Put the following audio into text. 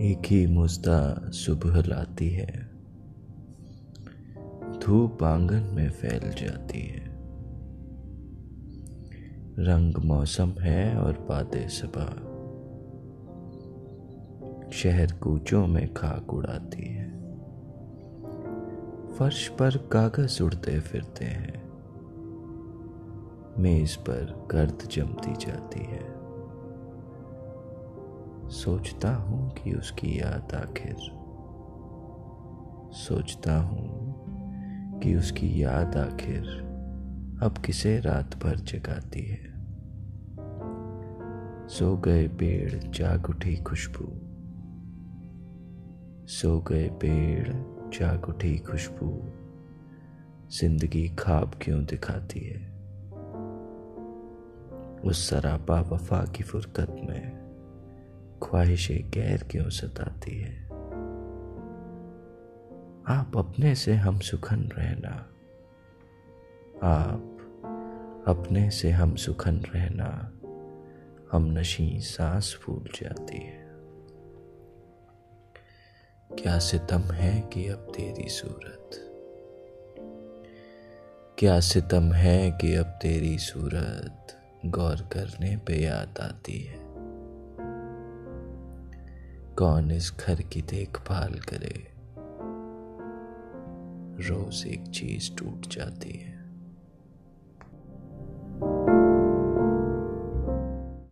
एक ही मुस्ता सुबह लाती है। धूप आँगन में फैल जाती है। रंग मौसम है और बातें सबा। शहर कूचों में खाक उड़ाती है। फर्श पर कागज़ उड़ते फिरते हैं। मेज पर गर्द जमती जाती है। सोचता हूँ कि उसकी याद आखिर। सोचता हूँ कि उसकी याद आखिर अब किसे रात भर जगाती है। सो गए पेड़, जाग उठी खुशबू। सो गए पेड़, जाग उठी खुशबू। ज़िंदगी खाब क्यों दिखाती है? उस सरापा वफा की फुरकत में ख्वाहिशें गैर क्यों सताती है? आप अपने से हम सुखन रहना। आप अपने से हम सुखन रहना। हम नशी सांस फूल जाती है। क्या सितम है कि अब तेरी सूरत? क्या सितम है कि अब तेरी सूरत गौर करने पे याद आती है? कौन इस घर की देखभाल करे? रोज एक चीज़ टूट जाती है।